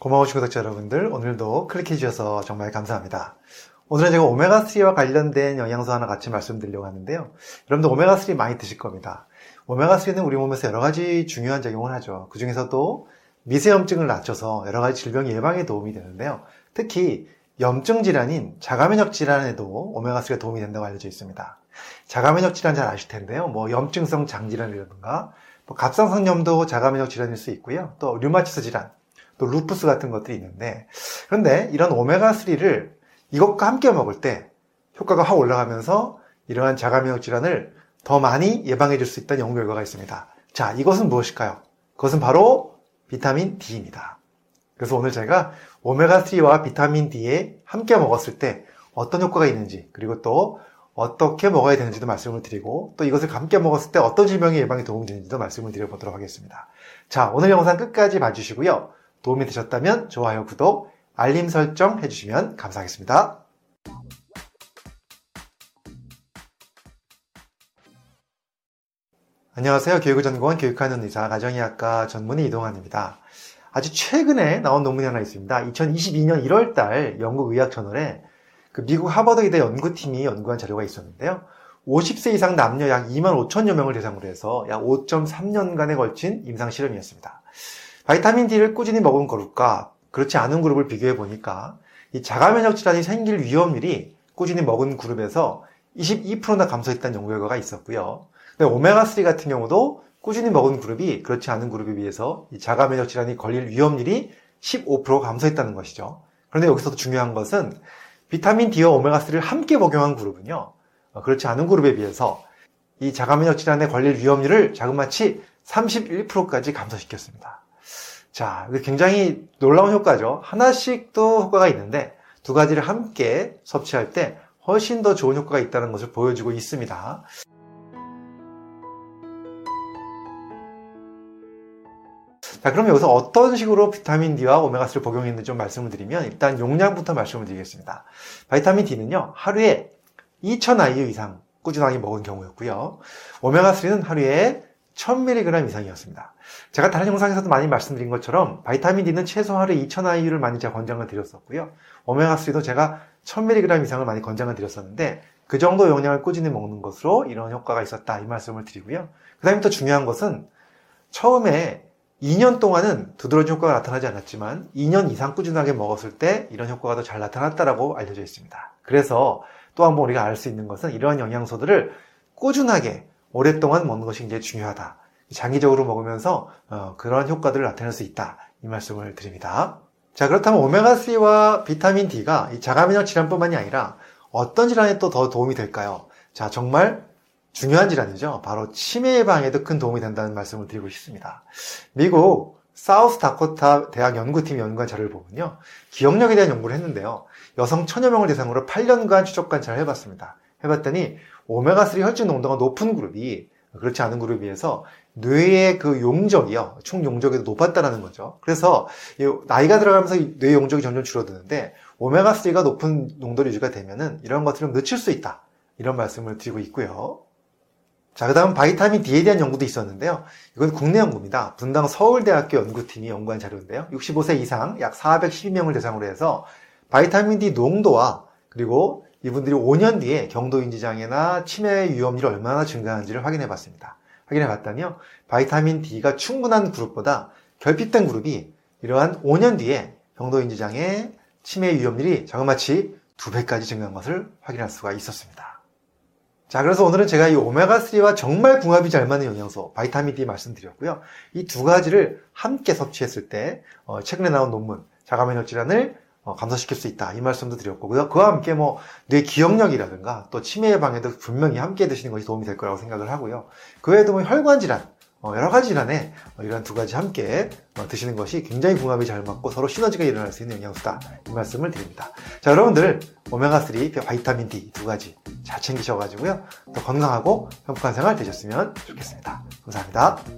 고마우신 구독자 여러분들, 오늘도 클릭해 주셔서 정말 감사합니다. 오늘은 제가 오메가3와 관련된 영양소 하나 같이 말씀드리려고 하는데요. 여러분들 오메가3 많이 드실 겁니다. 오메가3는 우리 몸에서 여러 가지 중요한 작용을 하죠. 그 중에서도 미세염증을 낮춰서 여러 가지 질병 예방에 도움이 되는데요. 특히 염증 질환인 자가면역 질환에도 오메가3가 도움이 된다고 알려져 있습니다. 자가면역 질환 잘 아실 텐데요. 뭐 염증성 장질환이라든가 뭐 갑상선염도 자가면역 질환일 수 있고요. 또 류마티스 질환, 또 루푸스 같은 것들이 있는데 그런데 이런 오메가3를 이것과 함께 먹을 때 효과가 확 올라가면서 이러한 자가면역 질환을 더 많이 예방해 줄 수 있다는 연구 결과가 있습니다. 자, 이것은 무엇일까요? 그것은 바로 비타민 D입니다. 그래서 오늘 제가 오메가3와 비타민 D에 함께 먹었을 때 어떤 효과가 있는지 그리고 또 어떻게 먹어야 되는지도 말씀을 드리고 또 이것을 함께 먹었을 때 어떤 질병의 예방에 도움이 되는지도 말씀을 드려보도록 하겠습니다. 자, 오늘 영상 끝까지 봐주시고요. 도움이 되셨다면 좋아요, 구독, 알림 설정 해주시면 감사하겠습니다. 안녕하세요. 교육을 전공한 교육하는 의사, 가정의학과 전문의 이동환입니다. 아주 최근에 나온 논문이 하나 있습니다. 2022년 1월달 영국 의학 저널에 그 미국 하버드 의대 연구팀이 연구한 자료가 있었는데요. 50세 이상 남녀 약 2만 5천여 명을 대상으로 해서 약 5.3년간에 걸친 임상 실험이었습니다. 바이타민 D를 꾸준히 먹은 그룹과 그렇지 않은 그룹을 비교해 보니까 이 자가 면역 질환이 생길 위험률이 꾸준히 먹은 그룹에서 22%나 감소했다는 연구 결과가 있었고요. 근데 오메가3 같은 경우도 꾸준히 먹은 그룹이 그렇지 않은 그룹에 비해서 이 자가 면역 질환이 걸릴 위험률이 15% 감소했다는 것이죠. 그런데 여기서도 중요한 것은 비타민 D와 오메가3를 함께 복용한 그룹은요. 그렇지 않은 그룹에 비해서 이 자가 면역 질환에 걸릴 위험률을 자그마치 31%까지 감소시켰습니다. 자, 굉장히 놀라운 효과죠. 하나씩 도 효과가 있는데 두 가지를 함께 섭취할 때 훨씬 더 좋은 효과가 있다는 것을 보여주고 있습니다. 자, 그럼 여기서 어떤 식으로 비타민 D와 오메가3를 복용했는지 좀 말씀을 드리면 일단 용량부터 말씀을 드리겠습니다. 바이타민 D는요, 하루에 2000IU 이상 꾸준하게 먹은 경우였고요. 오메가3는 하루에 1000mg 이상이었습니다. 제가 다른 영상에서도 많이 말씀드린 것처럼 바이타민 D는 최소 하루에 2000IU를 많이 제가 권장을 드렸었고요. 오메가3도 제가 1000mg 이상을 많이 권장을 드렸었는데 그 정도 용량을 꾸준히 먹는 것으로 이런 효과가 있었다 이 말씀을 드리고요. 그 다음에 또 중요한 것은 처음에 2년 동안은 두드러진 효과가 나타나지 않았지만 2년 이상 꾸준하게 먹었을 때 이런 효과가 더 잘 나타났다라고 알려져 있습니다. 그래서 또 한 번 우리가 알 수 있는 것은 이러한 영양소들을 꾸준하게 오랫동안 먹는 것이 굉장히 중요하다. 장기적으로 먹으면서 어, 그런 효과들을 나타낼 수 있다. 이 말씀을 드립니다. 자 그렇다면 오메가3와 비타민 D가 이 자가면역 질환뿐만이 아니라 어떤 질환에 또 더 도움이 될까요? 자 정말 중요한 질환이죠. 바로 치매 예방에도 큰 도움이 된다는 말씀을 드리고 싶습니다. 미국 사우스 다코타 대학 연구팀 연구한 자료를 보면요. 기억력에 대한 연구를 했는데요. 여성 천여 명을 대상으로 8년간 추적 관찰을 해봤습니다. 해봤더니 오메가3 혈중 농도가 높은 그룹이 그렇지 않은 그룹에 비해서 뇌의 그 용적이요. 총 용적이 높았다는 거죠. 그래서 나이가 들어가면서 뇌 용적이 점점 줄어드는데 오메가3가 높은 농도 유지가 되면은 이런 것들을 늦출 수 있다. 이런 말씀을 드리고 있고요. 자, 그 다음 vitamin D에 대한 연구도 있었는데요. 이건 국내 연구입니다. 분당 서울대학교 연구팀이 연구한 자료인데요. 65세 이상 약 412명을 대상으로 해서 vitamin D 농도와 그리고 이분들이 5년 뒤에 경도 인지 장애나 치매 위험률이 얼마나 증가하는지를 확인해 봤습니다. 확인해 봤더니요. vitamin D가 충분한 그룹보다 결핍된 그룹이 이러한 5년 뒤에 경도 인지 장애, 치매 위험률이 자그마치 2배까지 증가한 것을 확인할 수가 있었습니다. 자, 그래서 오늘은 제가 이 오메가3와 정말 궁합이 잘 맞는 영양소, 바이타민 D 말씀드렸고요. 이 두 가지를 함께 섭취했을 때, 어, 최근에 나온 논문, 자가면역 질환을 어, 감소시킬 수 있다. 이 말씀도 드렸고, 그와 함께 뭐, 뇌 기억력이라든가, 또 치매 예방에도 분명히 함께 드시는 것이 도움이 될 거라고 생각을 하고요. 그 외에도 뭐 혈관 질환, 어, 여러 가지 질환에 어, 이런 두 가지 함께 어, 드시는 것이 굉장히 궁합이 잘 맞고 서로 시너지가 일어날 수 있는 영양소다. 이 말씀을 드립니다. 자, 여러분들 오메가3, 바이타민 D 두 가지 잘 챙기셔가지고요. 더 건강하고 행복한 생활 되셨으면 좋겠습니다. 감사합니다.